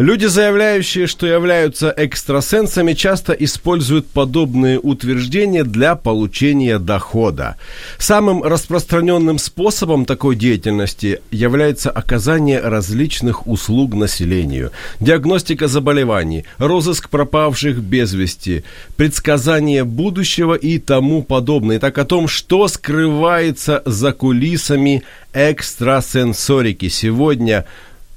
Люди, заявляющие, что являются экстрасенсами, часто используют подобные утверждения для получения дохода. Самым распространенным способом такой деятельности является оказание различных услуг населению, диагностика заболеваний, розыск пропавших без вести, предсказание будущего и тому подобное. Так о том, что скрывается за кулисами экстрасенсорики. Сегодня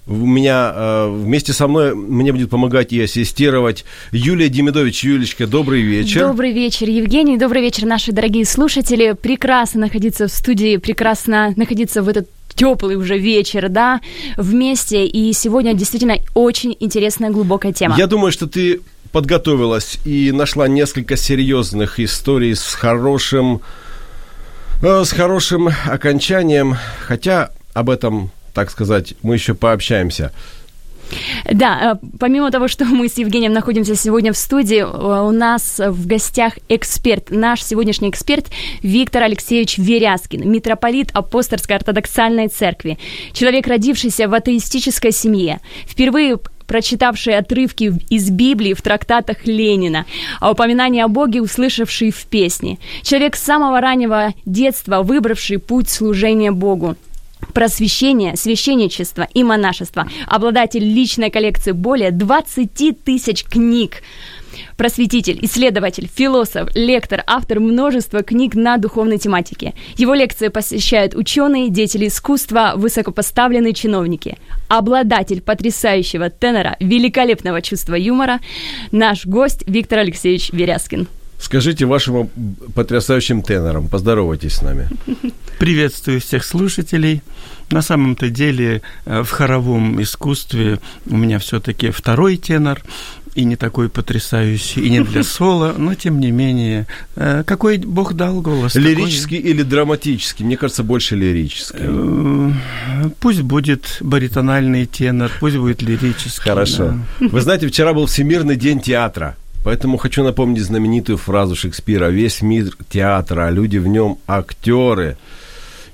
у меня э, вместе со мной мне будет помогать и ассистировать Юлия Демидович. Юлечка, добрый вечер. Добрый вечер, Евгений. Добрый вечер, наши дорогие слушатели. Прекрасно находиться в студии, прекрасно находиться в этот теплый уже вечер, да, вместе. И сегодня действительно очень интересная, глубокая тема. Я думаю, что ты подготовилась и нашла несколько серьезных историй с хорошим, э, с хорошим окончанием, хотя об этом так сказать, мы еще пообщаемся. Да, э, помимо того, что мы с Евгением находимся сегодня в студии, э, у нас в гостях эксперт, наш сегодняшний эксперт Виктор Алексеевич Веряскин, митрополит Апостольской ортодоксальной церкви, человек, родившийся в атеистической семье, впервые прочитавший отрывки из Библии в трактатах Ленина, а упоминание о Боге услышавший в песне, человек с самого раннего детства, выбравший путь служения Богу, просвещение, священничество и монашество, обладатель личной коллекции более 20 тысяч книг, просветитель, исследователь, философ, лектор, автор множества книг на духовной тематике. Его лекции посещают ученые, деятели искусства, высокопоставленные чиновники. Обладатель потрясающего тенора, великолепного чувства юмора, наш гость Виктор Алексеевич Веряскин. Скажите вашим потрясающим тенором, поздоровайтесь с нами. Приветствую всех слушателей. На самом-то деле э, в хоровом искусстве у меня все-таки второй тенор, и не такой потрясающий, и не для соло, но тем не менее, э, какой Бог дал голос? Лирический такой... или драматический? Мне кажется, больше лирический. Э, пусть будет баритональный тенор, пусть будет лирический. Хорошо. Да. Вы знаете, вчера был Всемирный день театра. Поэтому хочу напомнить знаменитую фразу Шекспира «Весь мир театра, а люди в нем актеры».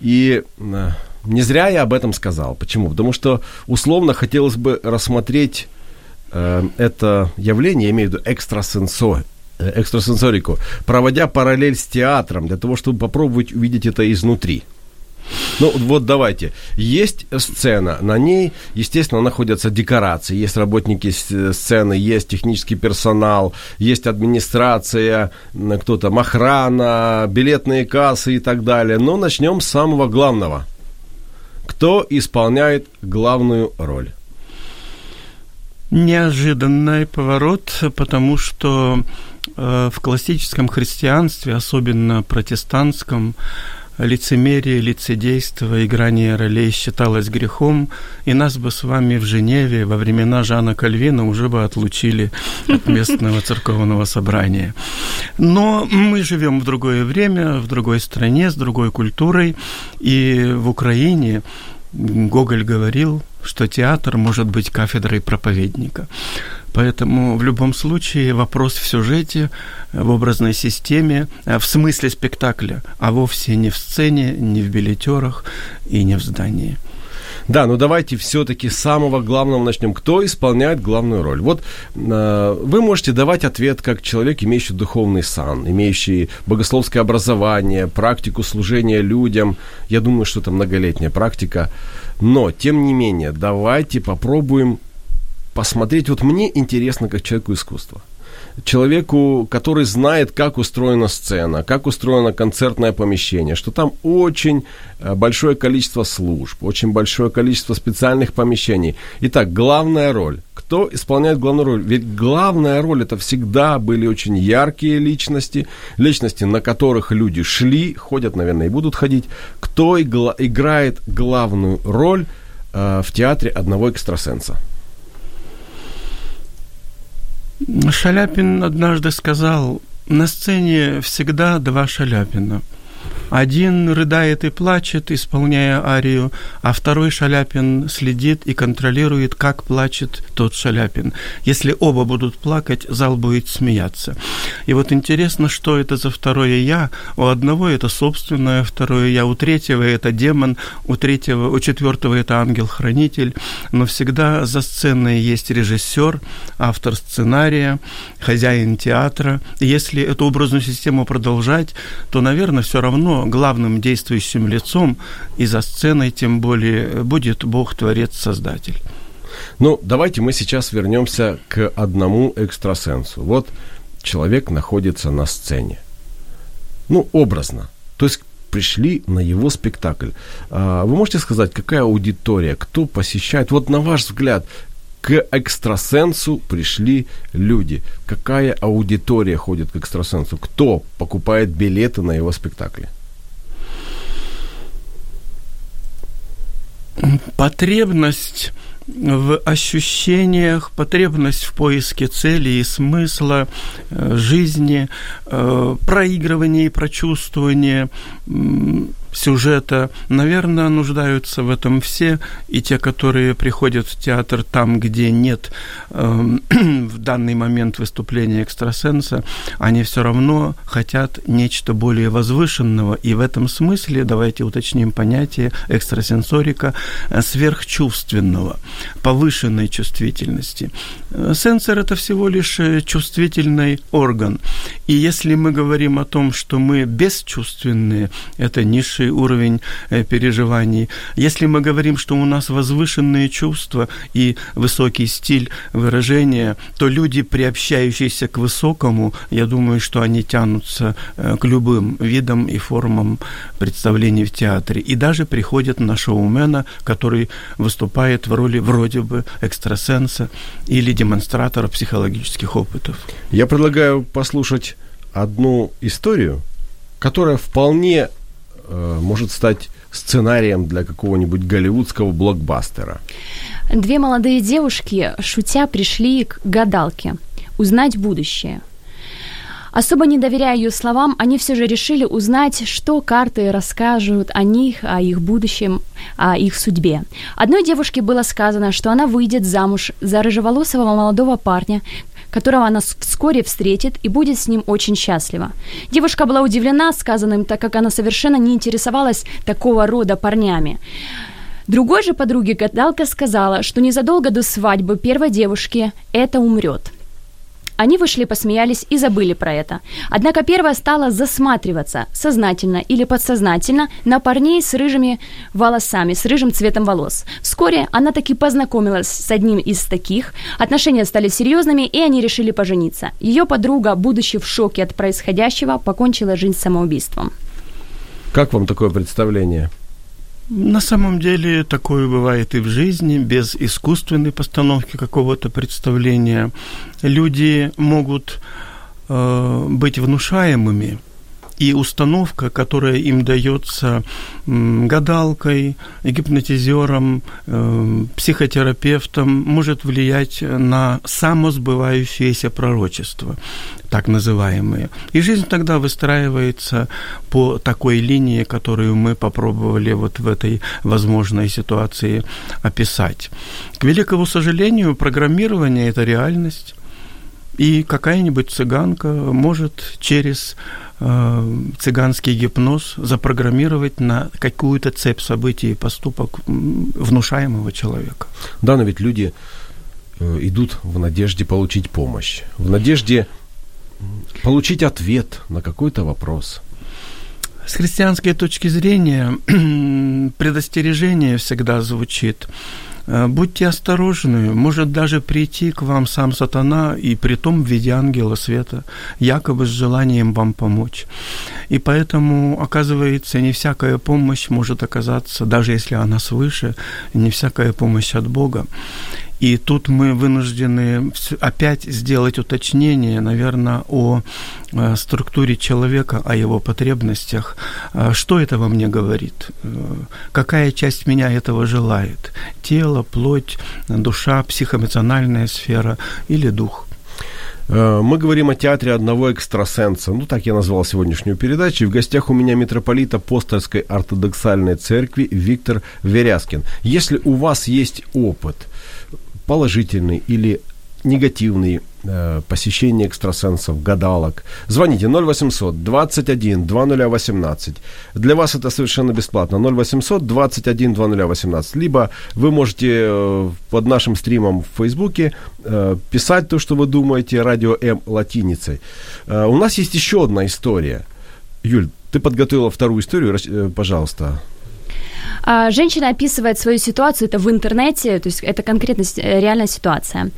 И э, не зря я об этом сказал. Почему? Потому что условно хотелось бы рассмотреть э, это явление, я имею в виду экстрасенсо, э, экстрасенсорику, проводя параллель с театром, для того, чтобы попробовать увидеть это изнутри – ну, вот давайте. Есть сцена, на ней, естественно, находятся декорации, есть работники сцены, есть технический персонал, есть администрация, кто там, охрана, билетные кассы и так далее. Но начнем с самого главного. Кто исполняет главную роль? Неожиданный поворот, потому что э, в классическом христианстве, особенно протестантском, лицемерие, лицедейство, играние ролей считалось грехом, и нас бы с вами в Женеве во времена Жана Кальвина уже бы отлучили от местного церковного собрания. Но мы живем в другое время, в другой стране, с другой культурой, и в Украине Гоголь говорил, что театр может быть кафедрой проповедника. Поэтому в любом случае вопрос в сюжете, в образной системе, э, в смысле спектакля, а вовсе не в сцене, не в билетерах и не в здании. Да, ну давайте все-таки с самого главного начнем. Кто исполняет главную роль? Вот э, вы можете давать ответ как человек, имеющий духовный сан, имеющий богословское образование, практику служения людям. Я думаю, что это многолетняя практика. Но, тем не менее, давайте попробуем посмотреть. Вот мне интересно, как человеку искусства. человеку, который знает, как устроена сцена, как устроено концертное помещение, что там очень э, большое количество служб, очень большое количество специальных помещений. Итак, главная роль. Кто исполняет главную роль? Ведь главная роль это всегда были очень яркие личности, личности, на которых люди шли, ходят, наверное, и будут ходить. Кто играет главную роль э, в театре одного экстрасенса? Шаляпин однажды сказал, на сцене всегда два Шаляпина – один рыдает и плачет, исполняя арию, а второй Шаляпин следит и контролирует, как плачет тот Шаляпин. Если оба будут плакать, зал будет смеяться. И вот интересно, что это за второе «я». У одного это собственное второе «я», у третьего это демон, у третьего, у четвертого это ангел-хранитель. Но всегда за сценой есть режиссер, автор сценария, хозяин театра. И если эту образную систему продолжать, то, наверное, все равно главным действующим лицом и за сценой тем более будет Бог, Творец, Создатель. Ну, давайте мы сейчас вернемся к одному экстрасенсу. Вот человек находится на сцене. Ну, образно. То есть пришли на его спектакль. А, вы можете сказать, какая аудитория, кто посещает? Вот на ваш взгляд, к экстрасенсу пришли люди. Какая аудитория ходит к экстрасенсу? Кто покупает билеты на его спектакли? Потребность в ощущениях, потребность в поиске цели и смысла э, жизни, э, проигрывания и прочувствования сюжета. Наверное, нуждаются в этом все, и те, которые приходят в театр там, где нет э, в данный момент выступления экстрасенса, они все равно хотят нечто более возвышенного, и в этом смысле, давайте уточним понятие экстрасенсорика, э, сверхчувственного, повышенной чувствительности. Э, сенсор – это всего лишь э, чувствительный орган, и если мы говорим о том, что мы бесчувственные, это низший высший уровень э, переживаний. Если мы говорим, что у нас возвышенные чувства и высокий стиль выражения, то люди, приобщающиеся к высокому, я думаю, что они тянутся э, к любым видам и формам представлений в театре. И даже приходят на шоумена, который выступает в роли вроде бы экстрасенса или демонстратора психологических опытов. Я предлагаю послушать одну историю, которая вполне может стать сценарием для какого-нибудь голливудского блокбастера. Две молодые девушки, шутя, пришли к гадалке узнать будущее. Особо не доверяя ее словам, они все же решили узнать, что карты расскажут о них, о их будущем, о их судьбе. Одной девушке было сказано, что она выйдет замуж за рыжеволосого молодого парня, которого она вскоре встретит и будет с ним очень счастлива. Девушка была удивлена сказанным, так как она совершенно не интересовалась такого рода парнями. Другой же подруге гадалка сказала, что незадолго до свадьбы первой девушки это умрет – они вышли, посмеялись и забыли про это. Однако первая стала засматриваться, сознательно или подсознательно, на парней с рыжими волосами, с рыжим цветом волос. Вскоре она таки познакомилась с одним из таких, отношения стали серьезными, и они решили пожениться. Ее подруга, будучи в шоке от происходящего, покончила жизнь самоубийством. Как вам такое представление? На самом деле такое бывает и в жизни, без искусственной постановки какого-то представления. Люди могут э, быть внушаемыми, и установка, которая им дается гадалкой, гипнотизером, э, психотерапевтом, может влиять на самосбывающееся пророчество, так называемые. И жизнь тогда выстраивается по такой линии, которую мы попробовали вот в этой возможной ситуации описать. К великому сожалению, программирование – это реальность. И какая-нибудь цыганка может через э, цыганский гипноз запрограммировать на какую-то цепь событий и поступок внушаемого человека. Да, но ведь люди э, идут в надежде получить помощь, в надежде получить ответ на какой-то вопрос. С христианской точки зрения предостережение всегда звучит. Э, будьте осторожны, может даже прийти к вам сам сатана, и притом в виде ангела света, якобы с желанием вам помочь. И поэтому, оказывается, не всякая помощь может оказаться, даже если она свыше, не всякая помощь от Бога. И тут мы вынуждены опять сделать уточнение, наверное, о э, структуре человека, о его потребностях. Э, что это во мне говорит? Э, какая часть меня этого желает? Тело, плоть, душа, психоэмоциональная сфера или дух? Мы говорим о театре одного экстрасенса. Ну, так я назвал сегодняшнюю передачу. И в гостях у меня митрополит апостольской ортодоксальной церкви Виктор Веряскин. Если у вас есть опыт – положительный или негативный э, посещение экстрасенсов, гадалок. Звоните 0800 21 2018. Для вас это совершенно бесплатно. 0800 21 2018. Либо вы можете э, под нашим стримом в Фейсбуке э, писать то, что вы думаете, радио М латиницей. Э, у нас есть еще одна история. Юль, ты подготовила вторую историю, э, пожалуйста. А, женщина описывает свою ситуацию, это в интернете, то есть это конкретно э, реальная ситуация.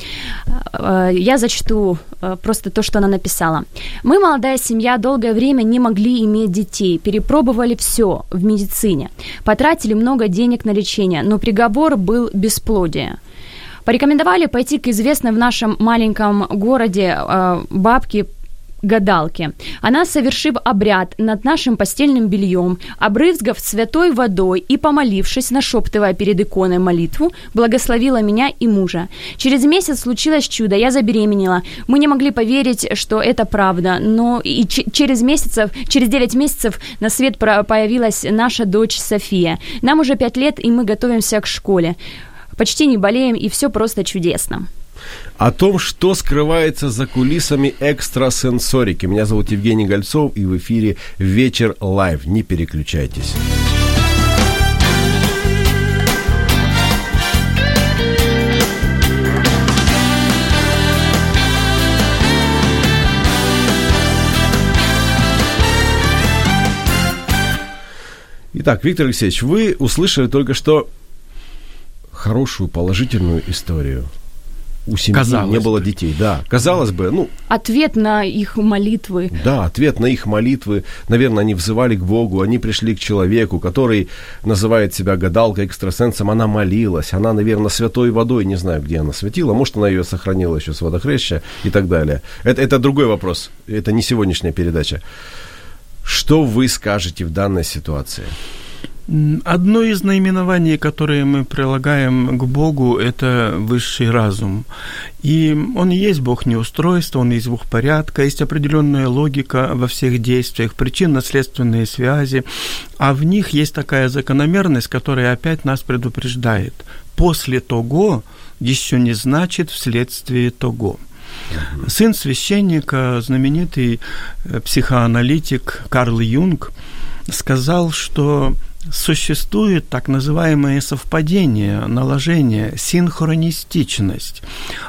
А, я зачту э, просто то, что она написала. Мы, молодая семья, долгое время не могли иметь детей, перепробовали все в медицине, потратили много денег на лечение, но приговор был бесплодие. Порекомендовали пойти к известной в нашем маленьком городе бабке гадалки. Она, совершив обряд над нашим постельным бельем, обрызгав святой водой и помолившись, нашептывая перед иконой молитву, благословила меня и мужа. Через месяц случилось чудо, я забеременела. Мы не могли поверить, что это правда, но и ч- через месяцев, через 9 месяцев на свет появилась наша дочь София. Нам уже 5 лет, и мы готовимся к школе. Почти не болеем, и все просто чудесно о том, что скрывается за кулисами экстрасенсорики. Меня зовут Евгений Гольцов, и в эфире «Вечер live». Не переключайтесь. Итак, Виктор Алексеевич, вы услышали только что хорошую, положительную историю – у семьи Казалось не было бы. детей. Да, казалось бы, ну... Ответ на их молитвы. Да, ответ на их молитвы. Наверное, они взывали к Богу, они пришли к человеку, который называет себя гадалкой, экстрасенсом. Она молилась, она, наверное, святой водой, не знаю, где она светила. Может, она ее сохранила еще с водохреща и так далее. Это, это другой вопрос. Это не сегодняшняя передача. Что вы скажете в данной ситуации? Одно из наименований, которое мы прилагаем к Богу, это высший разум. И он и есть Бог неустройства, он есть Бог порядка, есть определенная логика во всех действиях, причинно-следственные связи, а в них есть такая закономерность, которая опять нас предупреждает. После того еще не значит вследствие того. Сын священника, знаменитый э, психоаналитик Карл Юнг, сказал, что существует так называемое совпадение, наложение, синхронистичность.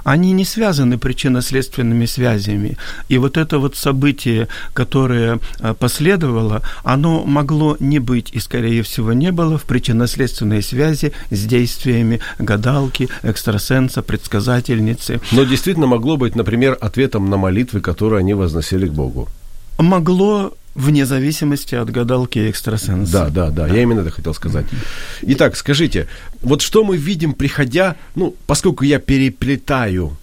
Они не связаны причинно-следственными связями. И вот это вот событие, которое э, последовало, оно могло не быть и, скорее всего, не было в причинно-следственной связи с действиями гадалки, экстрасенса, предсказательницы. Но действительно могло быть, например, ответом на молитвы, которые они возносили к Богу. Могло Вне зависимости от гадалки экстрасенса. Да, да, да, я именно это хотел сказать. Итак, скажите, вот что мы видим, приходя, ну, поскольку я переплетаю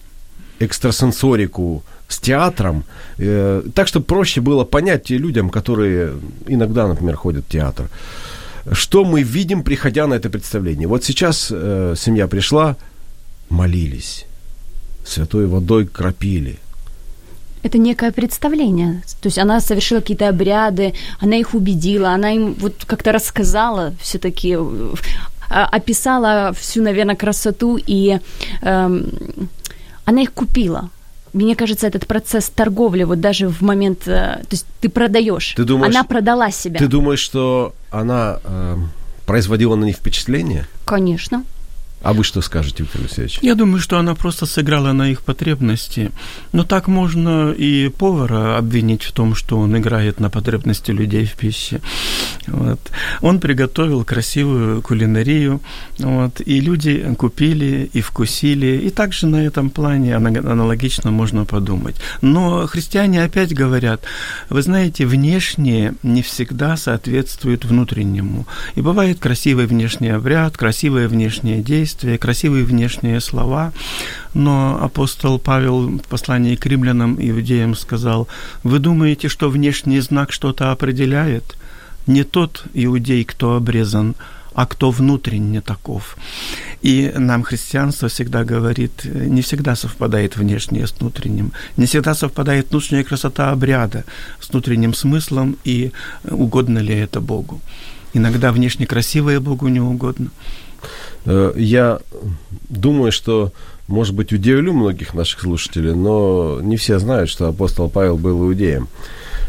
экстрасенсорику с театром, э, так, чтобы проще было понять людям, которые иногда, например, ходят в театр, что мы видим, приходя на это представление. Вот сейчас э, семья пришла, молились, святой водой кропили – это некое представление. То есть она совершила какие-то обряды, она их убедила, она им вот как-то рассказала все-таки, э, описала всю, наверное, красоту, и эм, она их купила. Мне кажется, этот процесс торговли, вот даже в момент, э, то есть ты продаешь, ты думаешь, она продала себя. Ты думаешь, что она э, производила на них впечатление? Конечно. А вы что скажете, Виктор Алексеевич? Я думаю, что она просто сыграла на их потребности. Но так можно и повара обвинить в том, что он играет на потребности людей в пище. Вот. Он приготовил красивую кулинарию, вот, и люди купили и вкусили. И также на этом плане аналогично можно подумать. Но христиане опять говорят, вы знаете, внешнее не всегда соответствует внутреннему. И бывает красивый внешний обряд, красивое внешнее действие, действия, красивые внешние слова, но апостол Павел в послании к римлянам, иудеям сказал, «Вы думаете, что внешний знак что-то определяет? Не тот иудей, кто обрезан, а кто внутренне таков. И нам христианство всегда говорит, не всегда совпадает внешнее с внутренним, не всегда совпадает внутренняя красота обряда с внутренним смыслом и угодно ли это Богу. Иногда внешне красивое Богу не угодно. Э, я думаю, что, может быть, удивлю многих наших слушателей, но не все знают, что апостол Павел был иудеем.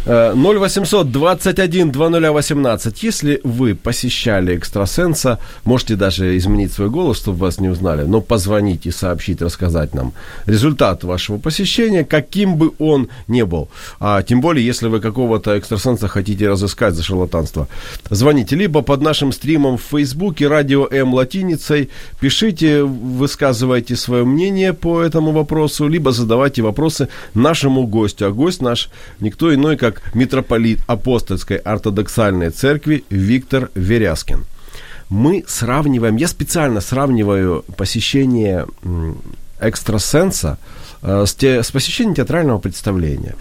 0800 21 2018. Если вы посещали экстрасенса, можете даже изменить свой голос, чтобы вас не узнали, но позвонить и сообщить, рассказать нам результат вашего посещения, каким бы он ни был. А тем более, если вы какого-то экстрасенса хотите разыскать за шарлатанство. Звоните либо под нашим стримом в Фейсбуке «Радио М» латиницей, пишите, высказывайте свое мнение по этому вопросу, либо задавайте вопросы нашему гостю. А гость наш никто иной, как как митрополит апостольской ортодоксальной церкви Виктор Веряскин. Мы сравниваем, я специально сравниваю посещение экстрасенса э, с, те, с посещением театрального представления.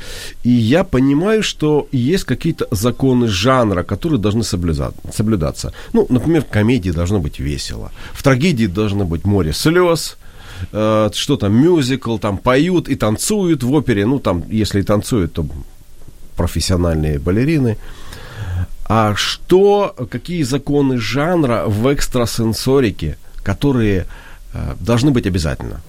И я понимаю, что есть какие-то законы жанра, которые должны соблюдаться. Ну, например, в комедии должно быть весело, в трагедии должно быть море слез, э, что там, мюзикл, там поют и танцуют в опере, ну, там, если и танцуют, то профессиональные балерины. А что, какие законы жанра в экстрасенсорике, которые э, должны быть обязательно?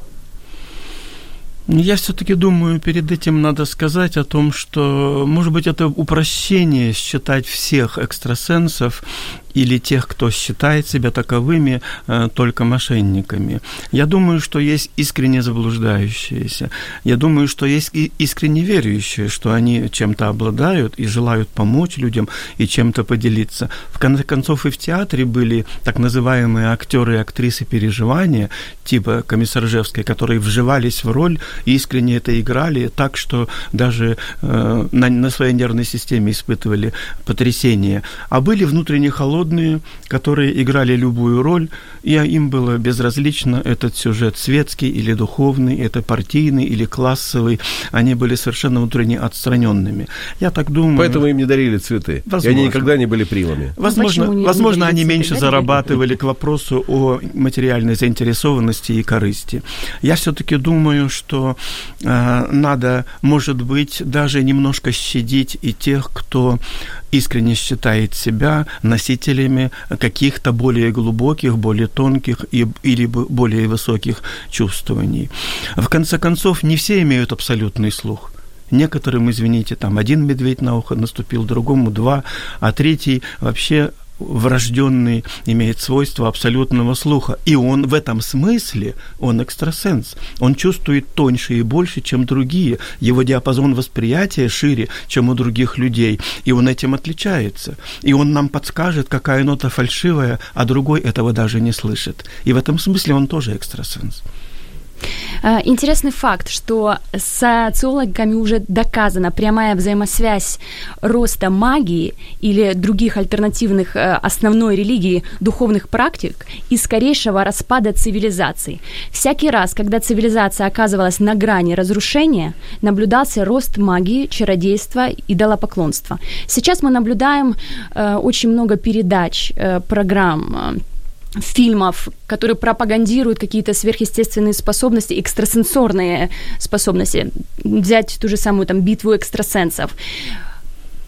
Я все-таки думаю, перед этим надо сказать о том, что, может быть, это упрощение считать всех экстрасенсов или тех, кто считает себя таковыми, э, только мошенниками. Я думаю, что есть искренне заблуждающиеся. Я думаю, что есть и искренне верующие, что они чем-то обладают и желают помочь людям и чем-то поделиться. В конце концов, и в театре были так называемые актеры и актрисы переживания, типа Комиссаржевской, которые вживались в роль, искренне это играли, так что даже э, на, на своей нервной системе испытывали потрясение. А были внутренне холодные народные, которые играли любую роль, и им было безразлично этот сюжет светский или духовный, это партийный или классовый. Они были совершенно внутренне отстраненными. Я так думаю... Поэтому им не дарили цветы. Возможно. И они никогда не были примами. Возможно, не, возможно не они меньше дарили? зарабатывали к вопросу о материальной заинтересованности и корысти. Я все-таки думаю, что э, надо, может быть, даже немножко щадить и тех, кто искренне считает себя носителями каких-то более глубоких, более тонких и, или более высоких чувствований. В конце концов, не все имеют абсолютный слух. Некоторым, извините, там один медведь на ухо наступил, другому два, а третий вообще врожденный, имеет свойство абсолютного слуха. И он в этом смысле, он экстрасенс. Он чувствует тоньше и больше, чем другие. Его диапазон восприятия шире, чем у других людей. И он этим отличается. И он нам подскажет, какая нота фальшивая, а другой этого даже не слышит. И в этом смысле он тоже экстрасенс. Э, интересный факт, что социологами уже доказана прямая взаимосвязь роста магии или других альтернативных э, основной религии духовных практик и скорейшего распада цивилизации. Всякий раз, когда цивилизация оказывалась на грани разрушения, наблюдался рост магии, чародейства и идолопоклонства. Сейчас мы наблюдаем э, очень много передач, э, программ, э, фильмов, которые пропагандируют какие-то сверхъестественные способности, экстрасенсорные способности. Взять ту же самую там битву экстрасенсов.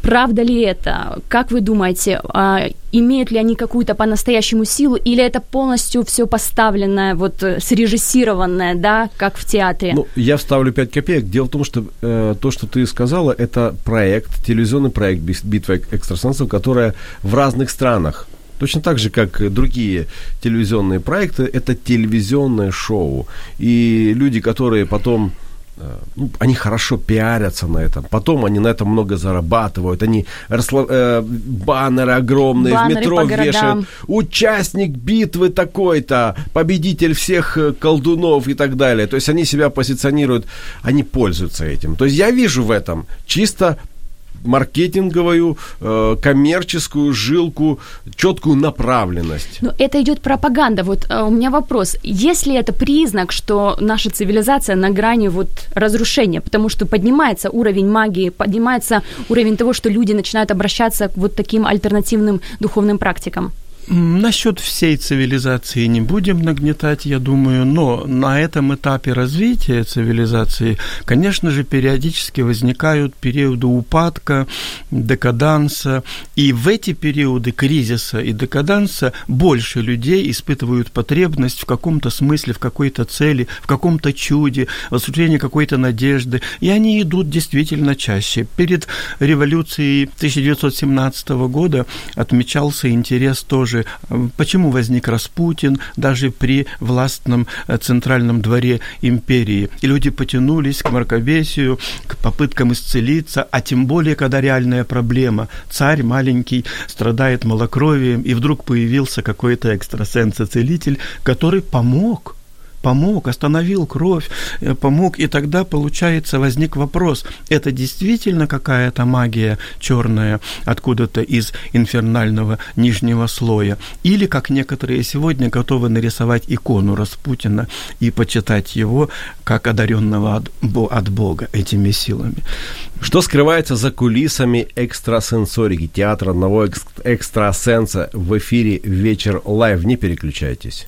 Правда ли это? Как вы думаете, а, имеют ли они какую-то по-настоящему силу, или это полностью все поставленное, вот срежиссированное, да, как в театре? Ну, я вставлю 5 копеек. Дело в том, что э, то, что ты сказала, это проект, телевизионный проект «Битва экстрасенсов», которая в разных странах Точно так же, как другие телевизионные проекты, это телевизионное шоу. И люди, которые потом Э, ну, они хорошо пиарятся на этом. Потом они на этом много зарабатывают. Они рассло... э, баннеры огромные баннеры в метро вешают. Участник битвы такой-то, победитель всех э, колдунов и так далее. То есть они себя позиционируют, они пользуются этим. То есть я вижу в этом чисто маркетинговую, э, коммерческую жилку, четкую направленность. Но это идет пропаганда. Вот э, у меня вопрос. Если это признак, что наша цивилизация на грани вот разрушения, потому что поднимается уровень магии, поднимается уровень того, что люди начинают обращаться к вот таким альтернативным духовным практикам? Насчет всей цивилизации не будем нагнетать, я думаю, но на этом этапе развития цивилизации, конечно же, периодически возникают периоды упадка, декаданса, и в эти периоды кризиса и декаданса больше людей испытывают потребность в каком-то смысле, в какой-то цели, в каком-то чуде, в осуществлении какой-то надежды, и они идут действительно чаще. Перед революцией 1917 года отмечался интерес тоже же, э, почему возник Распутин даже при властном э, центральном дворе империи. И люди потянулись к мракобесию, к попыткам исцелиться, а тем более, когда реальная проблема. Царь маленький страдает малокровием, и вдруг появился какой-то экстрасенс-целитель, который помог помог, остановил кровь, э, помог, и тогда, получается, возник вопрос, это действительно какая-то магия черная откуда-то из инфернального нижнего слоя, или, как некоторые сегодня, готовы нарисовать икону Распутина и почитать его как одаренного от Бога этими силами. Что скрывается за кулисами экстрасенсорики, театра одного экстрасенса в эфире «Вечер live». Не переключайтесь.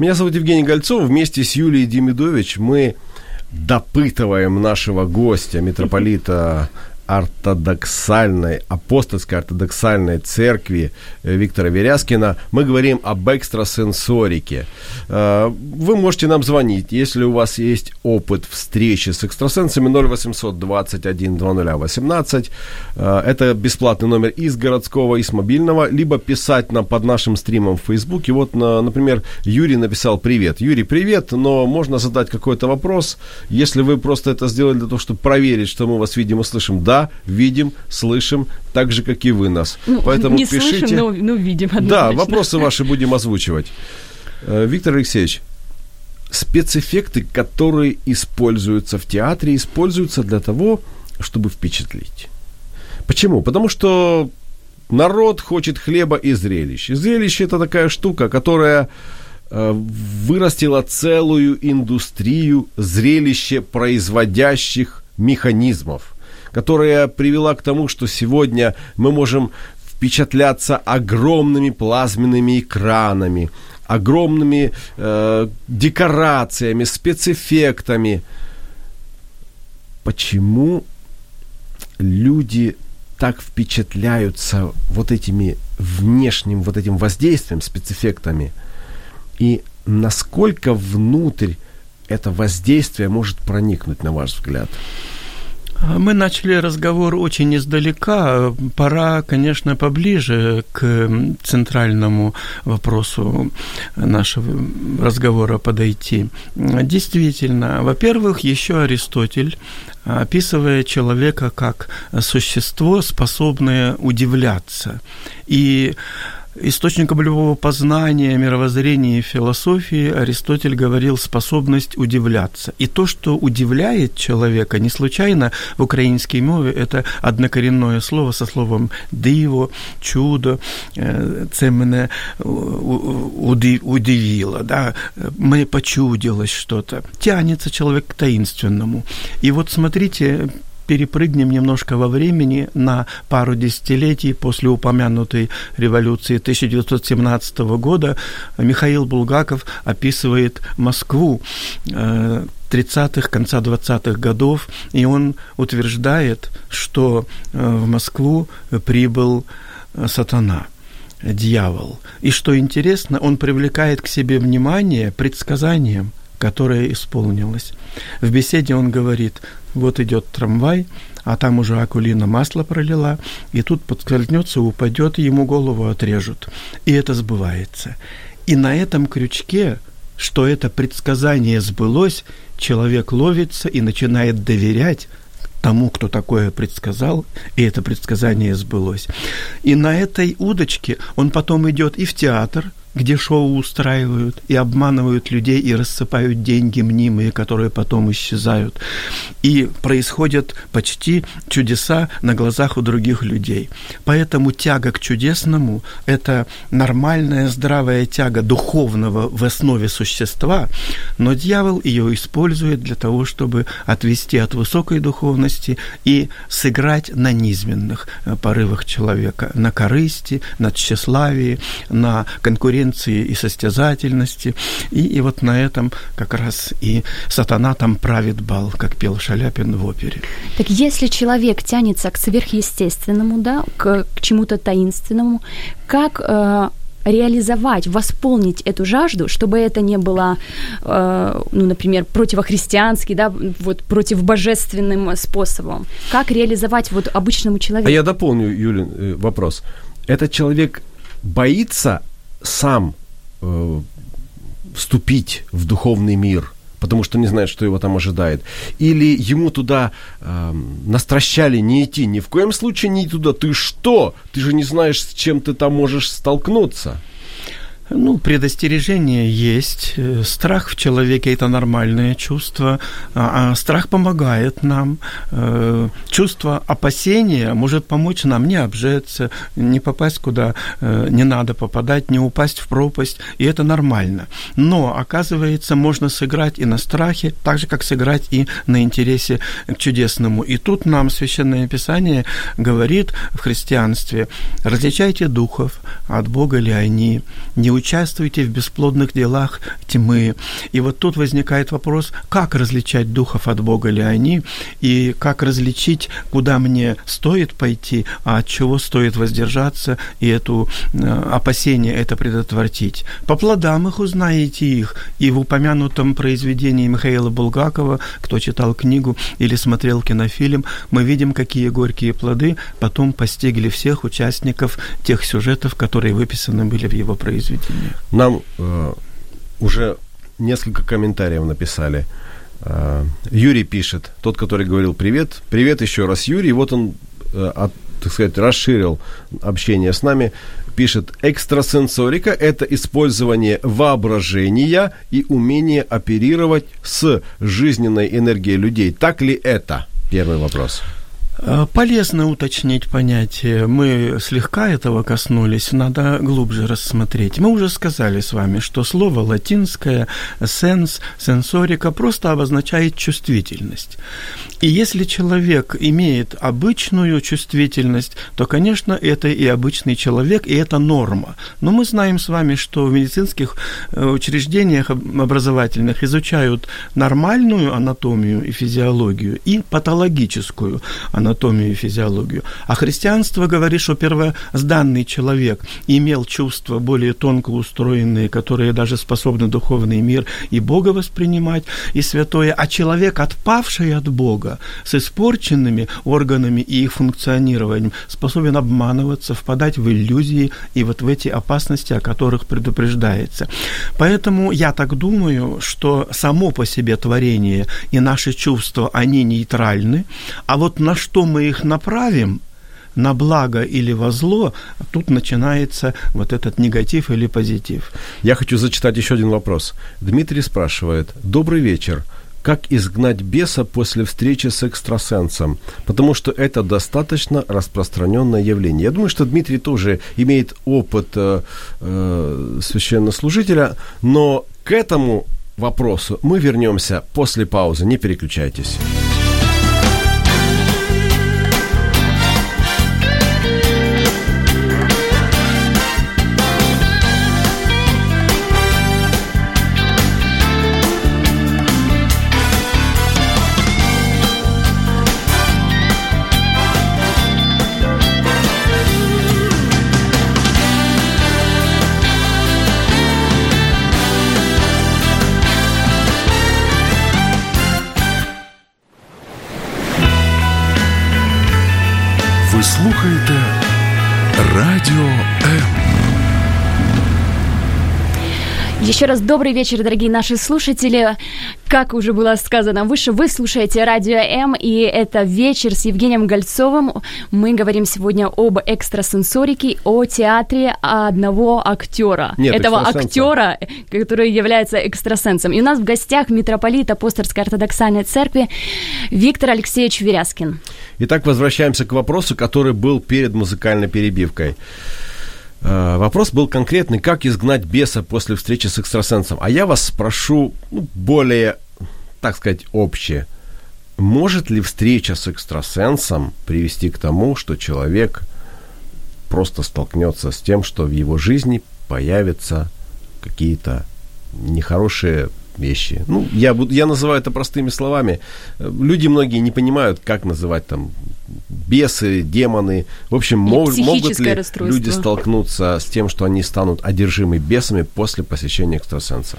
Меня зовут Евгений Гольцов. Вместе с Юлией Демидович мы допытываем нашего гостя, митрополита ортодоксальной, апостольской ортодоксальной церкви э, Виктора Веряскина. Мы говорим об экстрасенсорике. Э, вы можете нам звонить, если у вас есть опыт встречи с экстрасенсами 0800 21 2018. Это бесплатный номер из городского, и с мобильного, либо писать нам под нашим стримом в Фейсбуке. Вот, например, Юрий написал «Привет». Юрий, привет, но можно задать какой-то вопрос. Если вы просто это сделали для того, чтобы проверить, что мы вас видим и слышим, да, видим, слышим, так же, как и вы нас. Ну, Поэтому не пишите. слышим, но, но видим. Да, вопросы ваши будем озвучивать. Э, Виктор Алексеевич, спецэффекты, которые используются в театре, используются для того, чтобы впечатлить. Почему? Потому что народ хочет хлеба и зрелищ. И зрелище это такая штука, которая э, вырастила целую индустрию зрелище производящих механизмов которая привела к тому, что сегодня мы можем впечатляться огромными плазменными экранами, огромными э, декорациями, спецэффектами. Почему люди так впечатляются вот этими внешним вот этим воздействием, спецэффектами? И насколько внутрь это воздействие может проникнуть, на ваш взгляд? Мы начали разговор очень издалека. Пора, конечно, поближе к центральному вопросу нашего разговора подойти. Действительно, во-первых, еще Аристотель описывая человека как существо, способное удивляться. И Источником любого познания, мировоззрения и философии Аристотель говорил способность удивляться. И то, что удивляет человека, не случайно в украинской мове это однокоренное слово со словом «диво», «чудо», «це мене удивило», да? «мне почудилось что-то». Тянется человек к таинственному. И вот смотрите, перепрыгнем немножко во времени на пару десятилетий после упомянутой революции 1917 года. Михаил Булгаков описывает Москву 30-х, э, конца 20-х годов, и он утверждает, что э, в Москву прибыл э, сатана дьявол. И что интересно, он привлекает к себе внимание предсказанием, которое исполнилось. В беседе он говорит, вот идет трамвай, а там уже Акулина масло пролила, и тут подскользнется, упадет, и ему голову отрежут. И это сбывается. И на этом крючке, что это предсказание сбылось, человек ловится и начинает доверять тому, кто такое предсказал, и это предсказание сбылось. И на этой удочке он потом идет и в театр, где шоу устраивают и обманывают людей и рассыпают деньги мнимые, которые потом исчезают. И происходят почти чудеса на глазах у других людей. Поэтому тяга к чудесному – это нормальная здравая тяга духовного в основе существа, но дьявол ее использует для того, чтобы отвести от высокой духовности и сыграть на низменных э, порывах человека, на корысти, на тщеславии, на конкуренции конкуренции и состязательности. И, и вот на этом как раз и сатана там правит бал, как пел Шаляпин в опере. Так если человек тянется к сверхъестественному, да, к, к чему-то таинственному, как э, реализовать, восполнить эту жажду, чтобы это не было, э, ну, например, противохристианский, да, вот противобожественным способом. Как реализовать вот обычному человеку? А я дополню, Юлин, э, вопрос. Этот человек боится сам э, вступить в духовный мир, потому что не знает, что его там ожидает. Или ему туда э, настращали не идти. Ни в коем случае не туда. Ты что? Ты же не знаешь, с чем ты там можешь столкнуться. Ну, предостережение есть. Э, страх в человеке – это нормальное чувство. А, а страх помогает нам. Э, чувство опасения может помочь нам не обжеться, не попасть куда э, не надо попадать, не упасть в пропасть. И это нормально. Но, оказывается, можно сыграть и на страхе, так же, как сыграть и на интересе к чудесному. И тут нам Священное Писание говорит в христианстве, различайте духов, от Бога ли они, не участвуйте в бесплодных делах тьмы. И вот тут возникает вопрос, как различать духов от Бога ли они, и как различить, куда мне стоит пойти, а от чего стоит воздержаться, и это э, опасение это предотвратить. По плодам их узнаете их. И в упомянутом произведении Михаила Булгакова, кто читал книгу или смотрел кинофильм, мы видим, какие горькие плоды потом постигли всех участников тех сюжетов, которые выписаны были в его произведении. Нам э, уже несколько комментариев написали. Э, Юрий пишет, тот, который говорил привет. Привет еще раз, Юрий. Вот он, э, от, так сказать, расширил общение с нами. Пишет, экстрасенсорика – это использование воображения и умение оперировать с жизненной энергией людей. Так ли это? Первый вопрос. Э, полезно уточнить понятие. Мы слегка этого коснулись, надо глубже рассмотреть. Мы уже сказали с вами, что слово латинское «сенс», «сенсорика» просто обозначает чувствительность. И если человек имеет обычную чувствительность, то, конечно, это и обычный человек, и это норма. Но мы знаем с вами, что в медицинских э, учреждениях образовательных изучают нормальную анатомию и физиологию и патологическую анатомию и физиологию. А христианство говорит, что первозданный человек имел чувства более тонко устроенные, которые даже способны духовный мир и Бога воспринимать, и святое, а человек, отпавший от Бога с испорченными органами и их функционированием способен обманываться, впадать в иллюзии и вот в эти опасности, о которых предупреждается. Поэтому я так думаю, что само по себе творение и наши чувства, они нейтральны, а вот на что мы их направим, на благо или во зло, тут начинается вот этот негатив или позитив. Я хочу зачитать еще один вопрос. Дмитрий спрашивает. Добрый вечер как изгнать беса после встречи с экстрасенсом, потому что это достаточно распространенное явление. Я думаю, что Дмитрий тоже имеет опыт э, э, священнослужителя, но к этому вопросу мы вернемся после паузы. Не переключайтесь. Еще раз добрый вечер, дорогие наши слушатели. Как уже было сказано выше, вы слушаете Радио М, и это вечер с Евгением Гольцовым. Мы говорим сегодня об экстрасенсорике, о театре одного актера. Нет, Этого актера, который является экстрасенсом. И у нас в гостях митрополит Апостольской ортодоксальной церкви Виктор Алексеевич Веряскин. Итак, возвращаемся к вопросу, который был перед музыкальной перебивкой. Э, Вопрос был конкретный, как изгнать беса после встречи с экстрасенсом. А я вас спрошу ну, более, так сказать, общее. Может ли встреча с экстрасенсом привести к тому, что человек просто столкнется с тем, что в его жизни появятся какие-то нехорошие вещи. Ну, я, буду, я называю это простыми словами. Люди многие не понимают, как называть там бесы, демоны. В общем, мог- могут ли люди столкнуться с тем, что они станут одержимы бесами после посещения экстрасенса?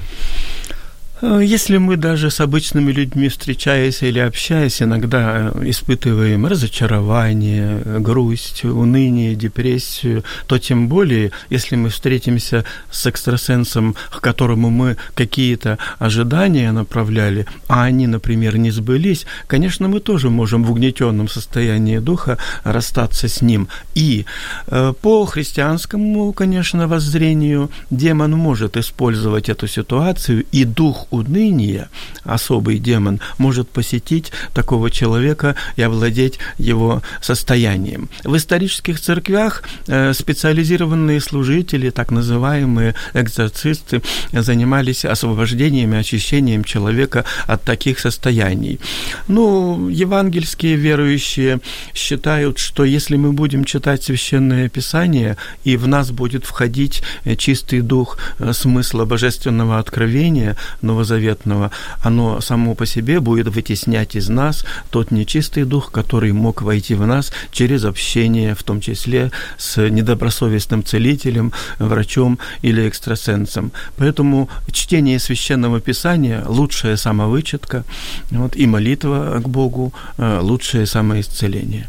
Э, Если мы даже с обычными людьми встречаясь или общаясь, иногда э, испытываем разочарование, грусть, уныние, депрессию, то тем более, если мы встретимся с экстрасенсом, к которому мы какие-то ожидания направляли, а они, например, не сбылись, конечно, мы тоже можем в угнетенном состоянии духа расстаться с ним. И э, по христианскому, конечно, воззрению демон может использовать эту ситуацию, и дух уныния, особый демон, может посетить такого человека и овладеть его состоянием. В исторических церквях э, специализированные служители, так называемые экзорцисты, занимались освобождением и очищением человека от таких состояний. Ну, евангельские верующие считают, что если мы будем читать священное писание, и в нас будет входить э, чистый дух э, смысла божественного откровения новозаветного, оно само по себе будет вытеснять из нас тот нечистый дух, который мог войти в нас через общение, в том числе с недобросовестным целителем, врачом или экстрасенсом. Поэтому чтение священного писания – лучшая самовычетка, вот, и молитва к Богу э, – лучшее самоисцеление.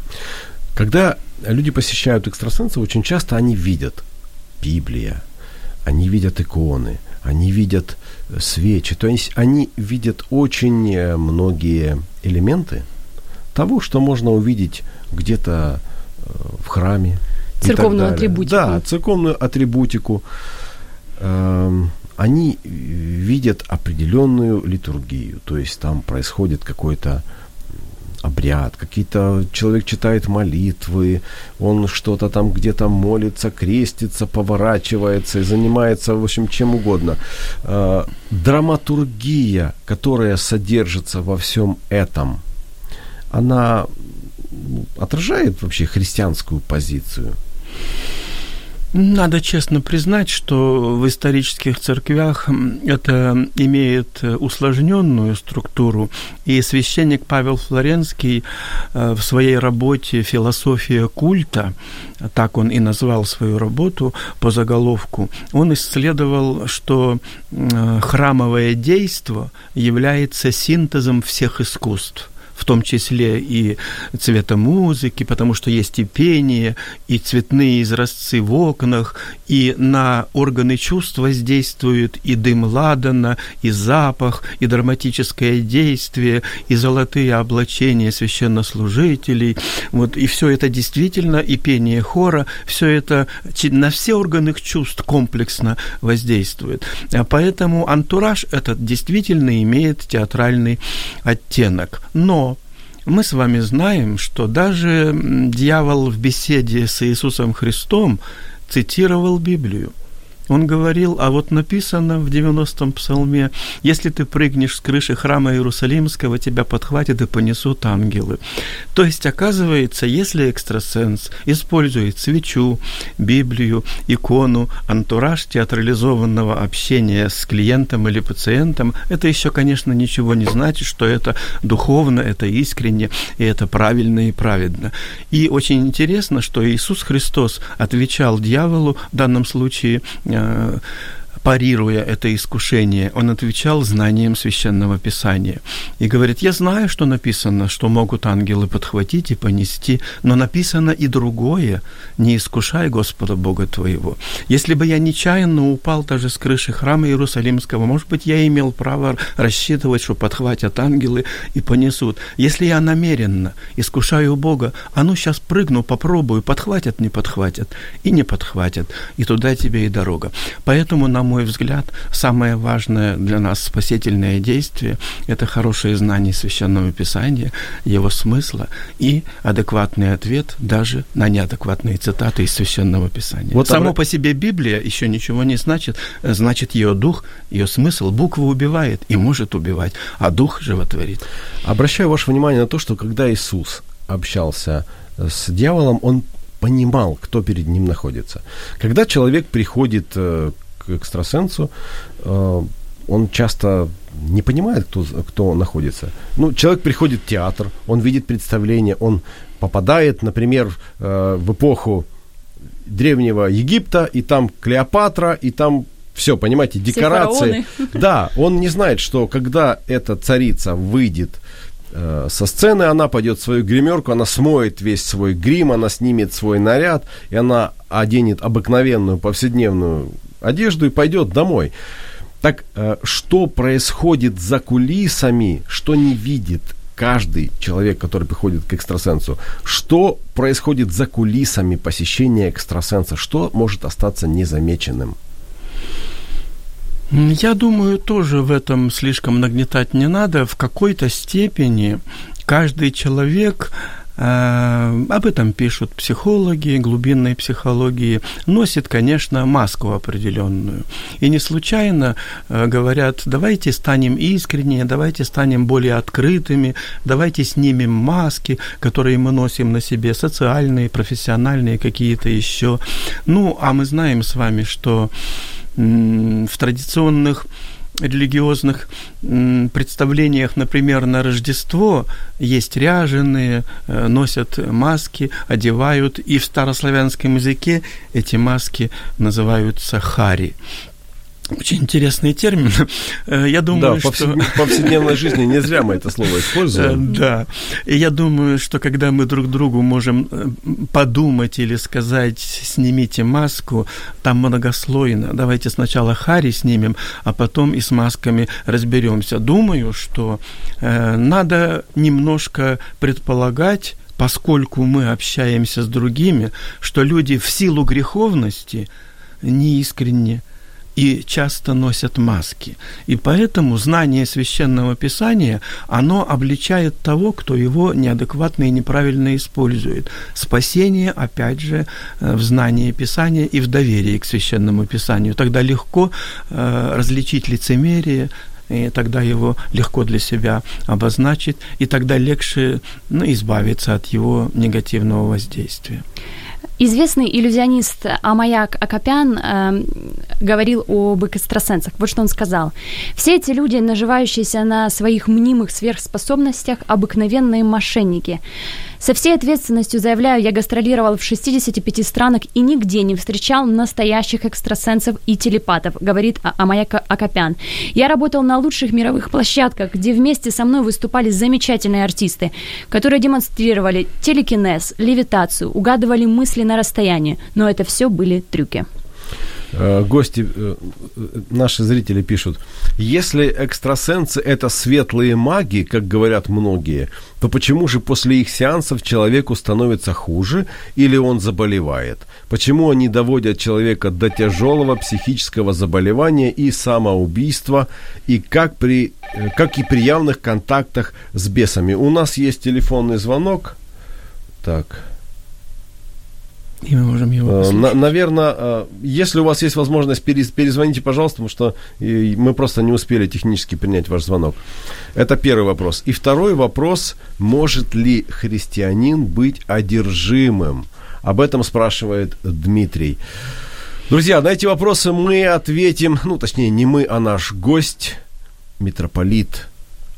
Когда люди посещают экстрасенса, очень часто они видят Библия, они видят иконы, они видят э, свечи, то есть они видят очень э, многие элементы того, что можно увидеть где-то э, в храме. Церковную атрибутику. Да, церковную атрибутику. Эм, Они видят определенную литургию, то есть там происходит какой-то обряд, какие-то человек читает молитвы, он что-то там где-то молится, крестится, поворачивается и занимается, в общем, чем угодно. Э, Драматургия, которая содержится во всем этом, она отражает вообще христианскую позицию. Надо честно признать, что в исторических церквях это имеет э, усложненную структуру, и священник Павел Флоренский э, в своей работе «Философия культа», так он и назвал свою работу по заголовку, он исследовал, что э, храмовое действо является синтезом всех искусств в том числе и цвета музыки, потому что есть и пение, и цветные изразцы в окнах, и на органы чувств воздействуют и дым ладана, и запах, и драматическое действие, и золотые облачения священнослужителей. Вот, и все это действительно, и пение хора, все это на все органы чувств комплексно воздействует. А поэтому антураж этот действительно имеет театральный оттенок. Но мы с вами знаем, что даже дьявол в беседе с Иисусом Христом цитировал Библию. Он говорил, а вот написано в 90-м псалме, если ты прыгнешь с крыши храма Иерусалимского, тебя подхватят и понесут ангелы. То есть, оказывается, если экстрасенс использует свечу, Библию, икону, антураж театрализованного общения с клиентом или пациентом, это еще, конечно, ничего не значит, что это духовно, это искренне, и это правильно и праведно. И очень интересно, что Иисус Христос отвечал дьяволу в данном случае euh, парируя это искушение, он отвечал знанием священного писания. И говорит, я знаю, что написано, что могут ангелы подхватить и понести, но написано и другое, не искушай Господа Бога твоего. Если бы я нечаянно упал даже с крыши храма Иерусалимского, может быть, я имел право рассчитывать, что подхватят ангелы и понесут. Если я намеренно искушаю Бога, а ну сейчас прыгну, попробую, подхватят, не подхватят, и не подхватят, и туда тебе и дорога. Поэтому нам мой взгляд, самое важное для нас спасительное действие – это хорошее знание Священного Писания, его смысла и адекватный ответ даже на неадекватные цитаты из Священного Писания. Вот Само обра... по себе Библия еще ничего не значит, значит ее дух, ее смысл. Буква убивает и может убивать, а дух животворит. Обращаю ваше внимание на то, что когда Иисус общался с дьяволом, он понимал, кто перед ним находится. Когда человек приходит э, к экстрасенсу, э, он часто не понимает, кто, кто находится. Ну, человек приходит в театр, он видит представление, он попадает, например, э, в эпоху древнего Египта, и там Клеопатра, и там все, понимаете, декорации. Да, он не знает, что когда эта царица выйдет э, со сцены, она пойдет в свою гримерку, она смоет весь свой грим, она снимет свой наряд, и она оденет обыкновенную повседневную одежду и пойдет домой. Так э, что происходит за кулисами, что не видит каждый человек, который приходит к экстрасенсу? Что происходит за кулисами посещения экстрасенса? Что может остаться незамеченным? Я думаю, тоже в этом слишком нагнетать не надо. В какой-то степени каждый человек об этом пишут психологи, глубинной психологии. Носит, конечно, маску определенную. И не случайно э, говорят, давайте станем искреннее, давайте станем более открытыми, давайте снимем маски, которые мы носим на себе, социальные, профессиональные, какие-то еще. Ну, а мы знаем с вами, что в традиционных религиозных представлениях, например, на Рождество есть ряженые, э, носят маски, одевают, и в старославянском языке эти маски называются хари. Очень интересный термин. Э, я думаю, да, что... в повседневной жизни не зря мы это слово используем. Э, да. И я думаю, что когда мы друг другу можем э, подумать или сказать «снимите маску», там многослойно. Давайте сначала хари снимем, а потом и с масками разберемся. Думаю, что надо немножко предполагать, поскольку мы общаемся с другими, что люди в силу греховности неискренне и часто носят маски. И поэтому знание священного писания, оно обличает того, кто его неадекватно и неправильно использует. Спасение, опять же, э, в знании писания и в доверии к священному писанию. Тогда легко э, различить лицемерие, и тогда его легко для себя обозначить, и тогда легче ну, избавиться от его негативного воздействия. Известный иллюзионист Амаяк Акопян э, говорил об экстрасенсах. Вот что он сказал. Все эти люди, наживающиеся на своих мнимых сверхспособностях, обыкновенные мошенники. Со всей ответственностью заявляю, я гастролировал в 65 странах и нигде не встречал настоящих экстрасенсов и телепатов, говорит а- Амая Акопян. Я работал на лучших мировых площадках, где вместе со мной выступали замечательные артисты, которые демонстрировали телекинез, левитацию, угадывали мысли на расстоянии, но это все были трюки. Э, гости, э, наши зрители пишут, если экстрасенсы – это светлые маги, как говорят многие, то почему же после их сеансов человеку становится хуже или он заболевает? Почему они доводят человека до тяжелого психического заболевания и самоубийства, и как, при, э, как и при явных контактах с бесами? У нас есть телефонный звонок. Так, и мы можем его э, На, Наверное, э, если у вас есть возможность, перезвоните, пожалуйста, потому что мы просто не успели технически принять ваш звонок. Это первый вопрос. И второй вопрос, может ли христианин быть одержимым? Об этом спрашивает Дмитрий. Друзья, на эти вопросы мы ответим, ну, точнее, не мы, а наш гость, митрополит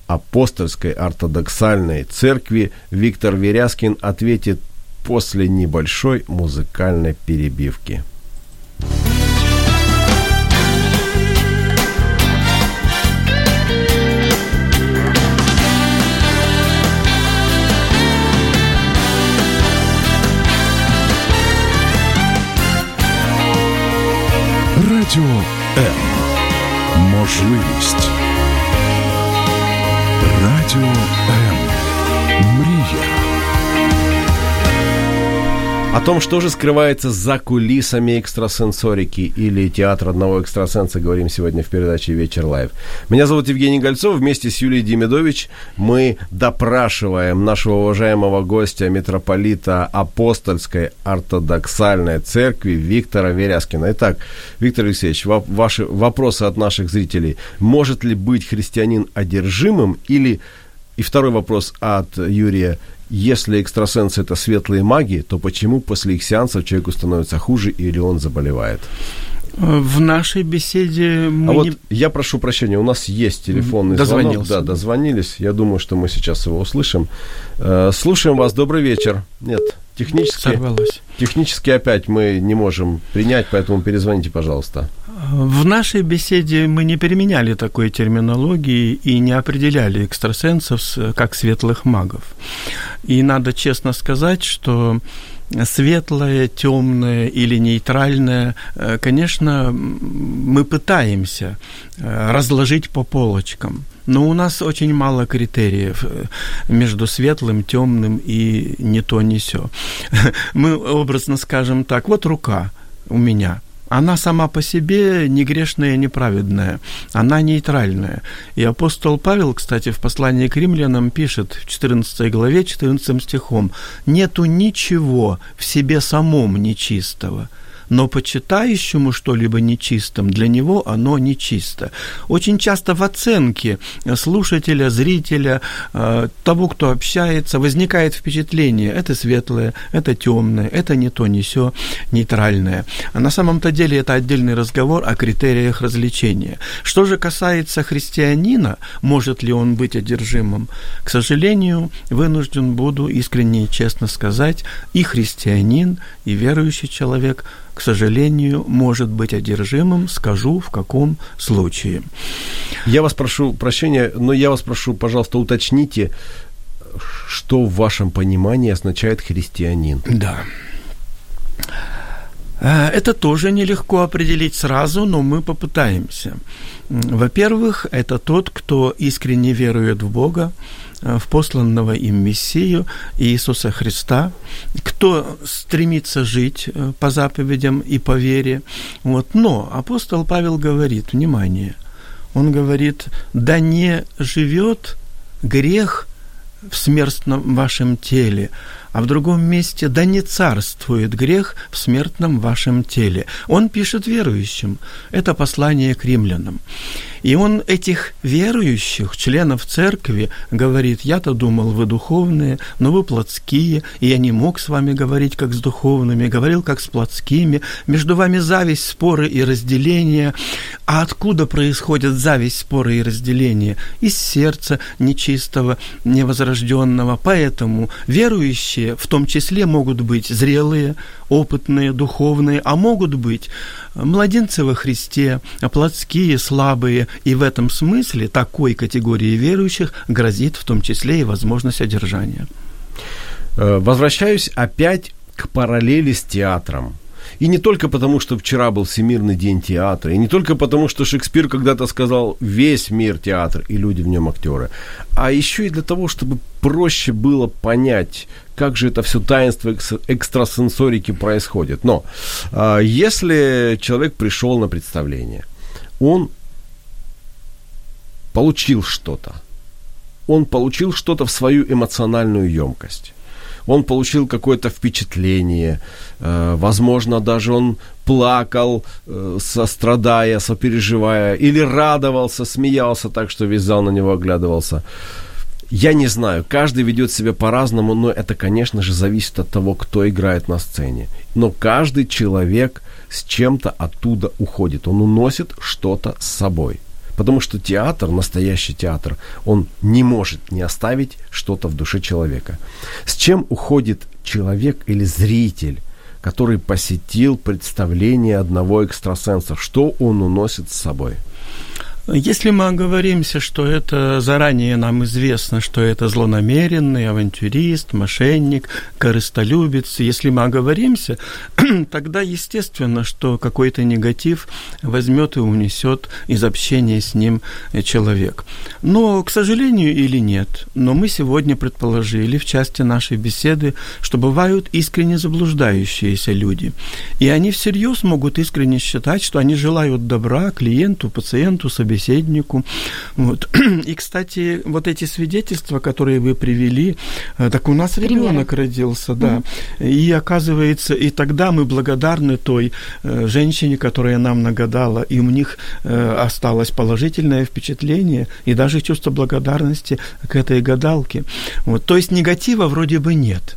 апостольской ортодоксальной церкви Виктор Веряскин ответит после небольшой музыкальной перебивки. Радіо М. Можливість. Радіо М. Мрія. О том, что же скрывается за кулисами экстрасенсорики или театр одного экстрасенса, говорим сегодня в передаче «Вечер live». Меня зовут Евгений Гольцов. Вместе с Юлией Демидович мы допрашиваем нашего уважаемого гостя, митрополита Апостольской ортодоксальной церкви Виктора Веряскина. Итак, Виктор Алексеевич, ваши вопросы от наших зрителей. Может ли быть христианин одержимым или... И второй вопрос от Юрия – если экстрасенсы это светлые маги, то почему после их сеансов человеку становится хуже или он заболевает? В нашей беседе мы А вот не... я прошу прощения, у нас есть телефонный звонок. Да, дозвонились. Я думаю, что мы сейчас его услышим. Э, слушаем вас. Добрый вечер. Нет, технически... Сорвалось. Технически опять мы не можем принять, поэтому перезвоните, пожалуйста. В нашей беседе мы не переменяли такой терминологии и не определяли экстрасенсов как светлых магов. И надо честно сказать, что светлое, темное или нейтральное, э, конечно, мы пытаемся э, разложить по полочкам. Но у нас очень мало критериев э, между светлым, темным и не то, не все. Мы образно скажем так, вот рука у меня – она сама по себе не грешная, не праведная, она нейтральная. И апостол Павел, кстати, в послании к римлянам пишет в 14 главе, 14 стихом, «Нету ничего в себе самом нечистого, но почитающему что-либо нечистым, для него оно нечисто. Очень часто в оценке слушателя, зрителя, э, того, кто общается, возникает впечатление, это светлое, это темное, это не то, не все, нейтральное. А на самом-то деле это отдельный разговор о критериях развлечения. Что же касается христианина, может ли он быть одержимым? К сожалению, вынужден буду искренне и честно сказать, и христианин, и верующий человек – к сожалению, может быть одержимым, скажу в каком случае. Я вас прошу прощения, но я вас прошу, пожалуйста, уточните, что в вашем понимании означает христианин. Да. Э, это тоже нелегко определить сразу, но мы попытаемся. Во-первых, это тот, кто искренне верует в Бога, в посланного им Мессию Иисуса Христа, кто стремится жить э, по заповедям и по вере. Вот. Но апостол Павел говорит, внимание, он говорит, да не живет грех в смертном вашем теле, а в другом месте «Да не царствует грех в смертном вашем теле». Он пишет верующим. Это послание к римлянам. И он этих верующих, членов церкви, говорит, я-то думал, вы духовные, но вы плотские, и я не мог с вами говорить, как с духовными, говорил, как с плотскими. Между вами зависть, споры и разделения. А откуда происходят зависть, споры и разделения? Из сердца нечистого, невозражения новорожденного. Поэтому верующие в том числе могут быть зрелые, опытные, духовные, а могут быть младенцы во Христе, плотские, слабые. И в этом смысле такой категории верующих грозит в том числе и возможность одержания. Э, возвращаюсь опять к параллели с театром. И не только потому, что вчера был Всемирный день театра, и не только потому, что Шекспир когда-то сказал «весь мир театр, и люди в нем актеры», а еще и для того, чтобы проще было понять, как же это все таинство экстрасенсорики происходит. Но а, если человек пришел на представление, он получил что-то, он получил что-то в свою эмоциональную емкость он получил какое-то впечатление, э, возможно, даже он плакал, э, сострадая, сопереживая, или радовался, смеялся так, что весь зал на него оглядывался. Я не знаю, каждый ведет себя по-разному, но это, конечно же, зависит от того, кто играет на сцене. Но каждый человек с чем-то оттуда уходит, он уносит что-то с собой. Потому что театр, настоящий театр, он не может не оставить что-то в душе человека. С чем уходит человек или зритель, который посетил представление одного экстрасенса? Что он уносит с собой? Если мы оговоримся, что это заранее нам известно, что это злонамеренный авантюрист, мошенник, корыстолюбец, если мы оговоримся, тогда естественно, что какой-то негатив возьмет и унесет из общения с ним человек. Но, к сожалению или нет, но мы сегодня предположили в части нашей беседы, что бывают искренне заблуждающиеся люди. И они всерьез могут искренне считать, что они желают добра клиенту, пациенту, собеседнику, собеседнику. Вот. И, кстати, вот эти свидетельства, которые вы привели, э, так у нас ребенок родился, да. Mm-hmm. И оказывается, и тогда мы благодарны той э, женщине, которая нам нагадала, и у них э, осталось положительное впечатление и даже чувство благодарности к этой гадалке. Вот. То есть негатива вроде бы нет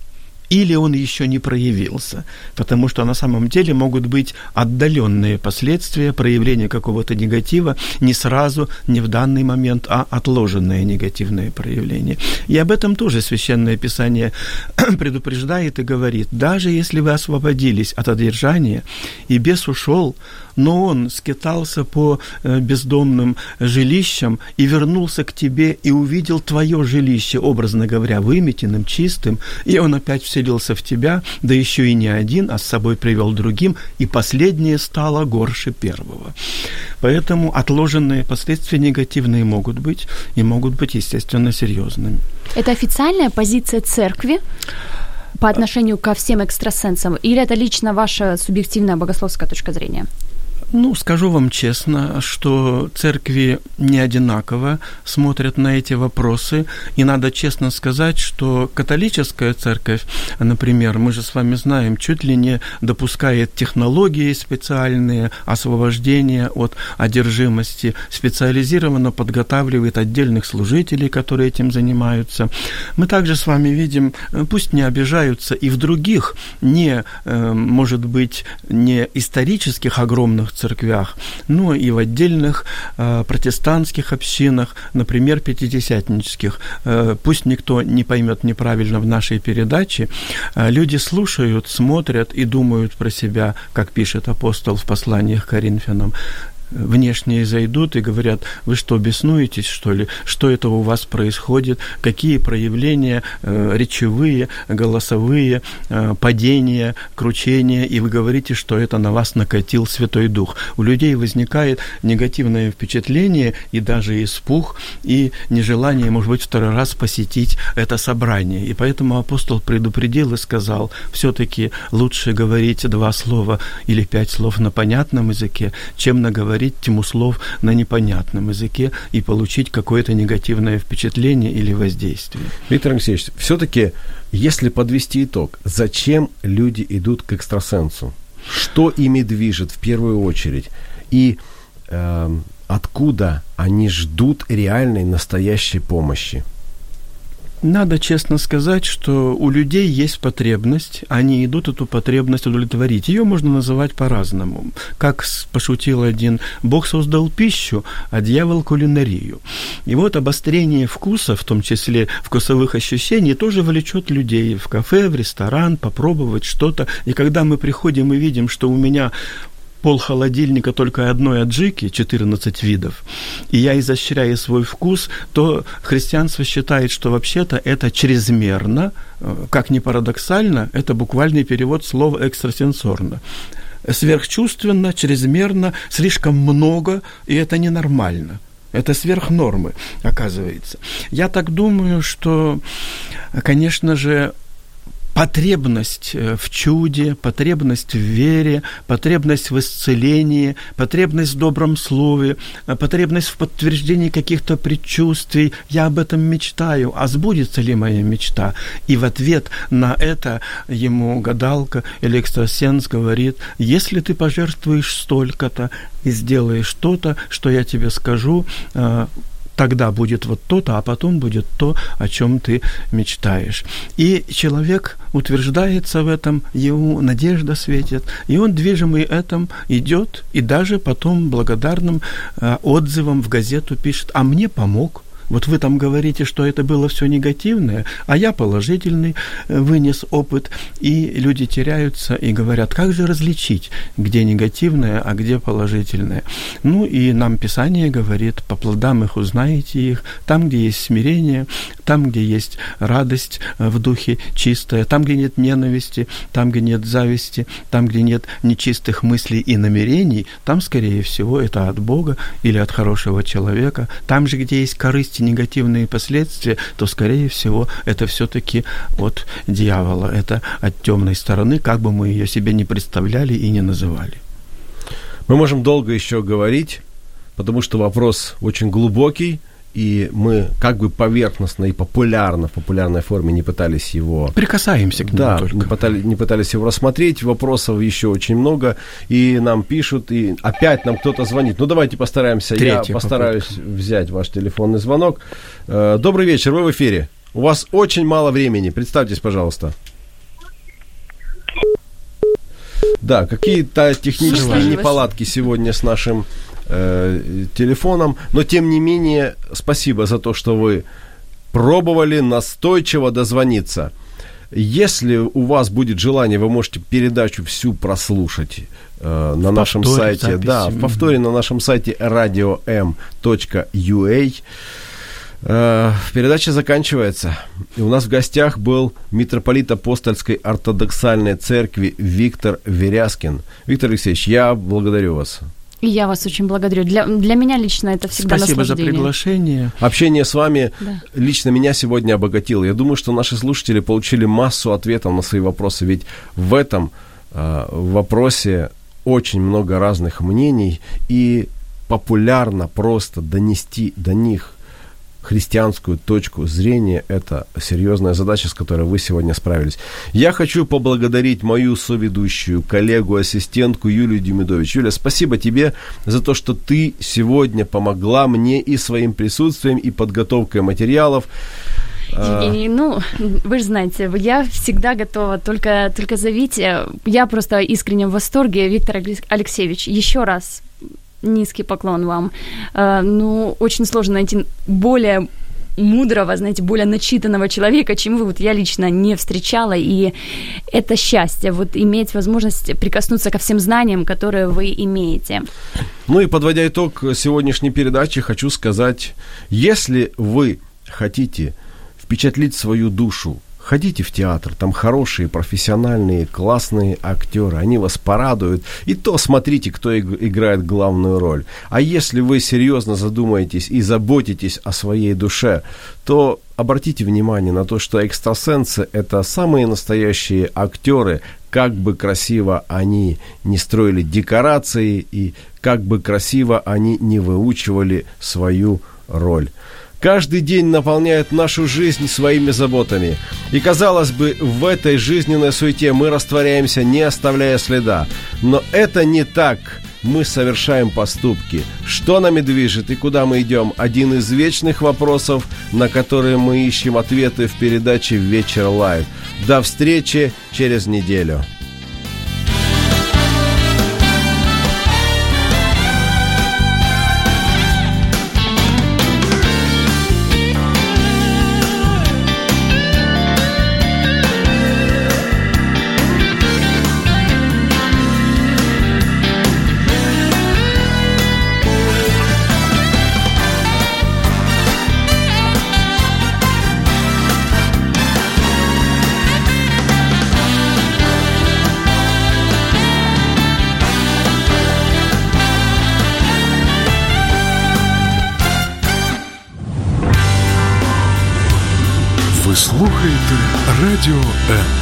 или он еще не проявился, потому что на самом деле могут быть отдаленные последствия проявления какого-то негатива не сразу, не в данный момент, а отложенное негативное проявление. И об этом тоже Священное Писание предупреждает и говорит, даже если вы освободились от одержания, и бес ушел, но он скитался по э, бездомным жилищам и вернулся к тебе и увидел твое жилище, образно говоря, выметенным, чистым, и он опять вселился в тебя, да еще и не один, а с собой привел другим, и последнее стало горше первого. Поэтому отложенные последствия негативные могут быть и могут быть, естественно, серьезными. Это официальная позиция церкви? по отношению ко всем экстрасенсам? Или это лично ваша субъективная богословская точка зрения? Ну, скажу вам честно, что церкви не одинаково смотрят на эти вопросы, и надо честно сказать, что католическая церковь, например, мы же с вами знаем, чуть ли не допускает технологии специальные, освобождения от одержимости, специализированно подготавливает отдельных служителей, которые этим занимаются. Мы также с вами видим, э, пусть не обижаются и в других, не, э, может быть, не исторических огромных церквях, но и в отдельных э, протестантских общинах, например, пятидесятнических. Э, пусть никто не поймет неправильно в нашей передаче, э, люди слушают, смотрят и думают про себя, как пишет апостол в посланиях к Коринфянам внешние зайдут и говорят, вы что, беснуетесь, что ли? Что это у вас происходит? Какие проявления э, речевые, голосовые, э, падения, кручения? И вы говорите, что это на вас накатил Святой Дух. У людей возникает негативное впечатление и даже испуг, и нежелание, может быть, второй раз посетить это собрание. И поэтому апостол предупредил и сказал, все-таки лучше говорить два слова или пять слов на понятном языке, чем наговорить говорить тьму слов на непонятном языке и получить какое-то негативное впечатление или воздействие. Виктор Алексеевич, все-таки, если подвести итог, зачем люди идут к экстрасенсу? Что ими движет в первую очередь? И э, откуда они ждут реальной, настоящей помощи? Надо честно сказать, что у людей есть потребность, они идут эту потребность удовлетворить. Ее можно называть по-разному. Как пошутил один, Бог создал пищу, а дьявол кулинарию. И вот обострение вкуса, в том числе вкусовых ощущений, тоже влечет людей в кафе, в ресторан, попробовать что-то. И когда мы приходим и видим, что у меня пол холодильника только одной аджики, 14 видов, и я изощряю свой вкус, то христианство считает, что вообще-то это чрезмерно, э, как ни парадоксально, это буквальный перевод слова экстрасенсорно сверхчувственно, чрезмерно, слишком много, и это ненормально. Это сверх нормы, оказывается. Я так думаю, что, конечно же, потребность э, в чуде, потребность в вере, потребность в исцелении, потребность в добром слове, э, потребность в подтверждении каких-то предчувствий. Я об этом мечтаю. А сбудется ли моя мечта? И в ответ на это ему гадалка или экстрасенс говорит, если ты пожертвуешь столько-то и сделаешь что-то, что я тебе скажу, э, тогда будет вот то-то, а потом будет то, о чем ты мечтаешь. И человек утверждается в этом, ему надежда светит, и он, движимый этим, идет и даже потом благодарным э, отзывом в газету пишет, а мне помог, вот вы там говорите, что это было все негативное, а я положительный э, вынес опыт, и люди теряются и говорят, как же различить, где негативное, а где положительное. Ну и нам Писание говорит, по плодам их узнаете их, там, где есть смирение, там, где есть радость э, в духе чистая, там, где нет ненависти, там, где нет зависти, там, где нет нечистых мыслей и намерений, там, скорее всего, это от Бога или от хорошего человека. Там же, где есть корысть есть негативные последствия, то, скорее всего, это все-таки от дьявола, это от темной стороны, как бы мы ее себе не представляли и не называли. Мы можем долго еще говорить, потому что вопрос очень глубокий, и мы как бы поверхностно и популярно, в популярной форме не пытались его... Прикасаемся к нему да, только. Не, пытались, не пытались его рассмотреть, вопросов еще очень много, и нам пишут, и опять нам кто-то звонит. Ну, давайте постараемся, Третья я постараюсь попытка. взять ваш телефонный звонок. Э, добрый вечер, вы в эфире. У вас очень мало времени, представьтесь, пожалуйста. Да, какие-то технические неполадки сегодня с нашим э, телефоном. Но тем не менее, спасибо за то, что вы пробовали настойчиво дозвониться. Если у вас будет желание, вы можете передачу всю прослушать э, на нашем сайте. Записи. Да, в повторе на нашем сайте radio.m.ua. Э, передача заканчивается. И у нас в гостях был митрополит апостольской ортодоксальной церкви Виктор Веряскин. Виктор Алексеевич, я благодарю вас. И я вас очень благодарю. Для, для меня лично это всегда Спасибо за приглашение. Общение с вами да. лично меня сегодня обогатило. Я думаю, что наши слушатели получили массу ответов на свои вопросы. Ведь в этом э, вопросе очень много разных мнений. И популярно просто донести до них христианскую точку зрения, это серьезная задача, с которой вы сегодня справились. Я хочу поблагодарить мою соведущую, коллегу, ассистентку Юлию Демидович. Юля, спасибо тебе за то, что ты сегодня помогла мне и своим присутствием, и подготовкой материалов. Евгений, ну, вы же знаете, я всегда готова, только, только зовите. Я просто искренне в восторге, Виктор Алексеевич. Еще раз низкий поклон вам. Э, ну, очень сложно найти более мудрого, знаете, более начитанного человека, чем вы. Вот я лично не встречала, и это счастье, вот иметь возможность прикоснуться ко всем знаниям, которые вы имеете. Ну и подводя итог сегодняшней передачи, хочу сказать, если вы хотите впечатлить свою душу Ходите в театр, там хорошие, профессиональные, классные актеры, они вас порадуют. И то смотрите, кто играет главную роль. А если вы серьезно задумаетесь и заботитесь о своей душе, то обратите внимание на то, что экстрасенсы – это самые настоящие актеры, как бы красиво они не строили декорации и как бы красиво они не выучивали свою роль каждый день наполняют нашу жизнь своими заботами. И, казалось бы, в этой жизненной суете мы растворяемся, не оставляя следа. Но это не так. мы совершаем поступки. Что нами движет и куда мы идем? Один из вечных вопросов, на которые мы ищем ответы в передаче «Вечер live». До встречи через неделю. Слухаєте Радіо М.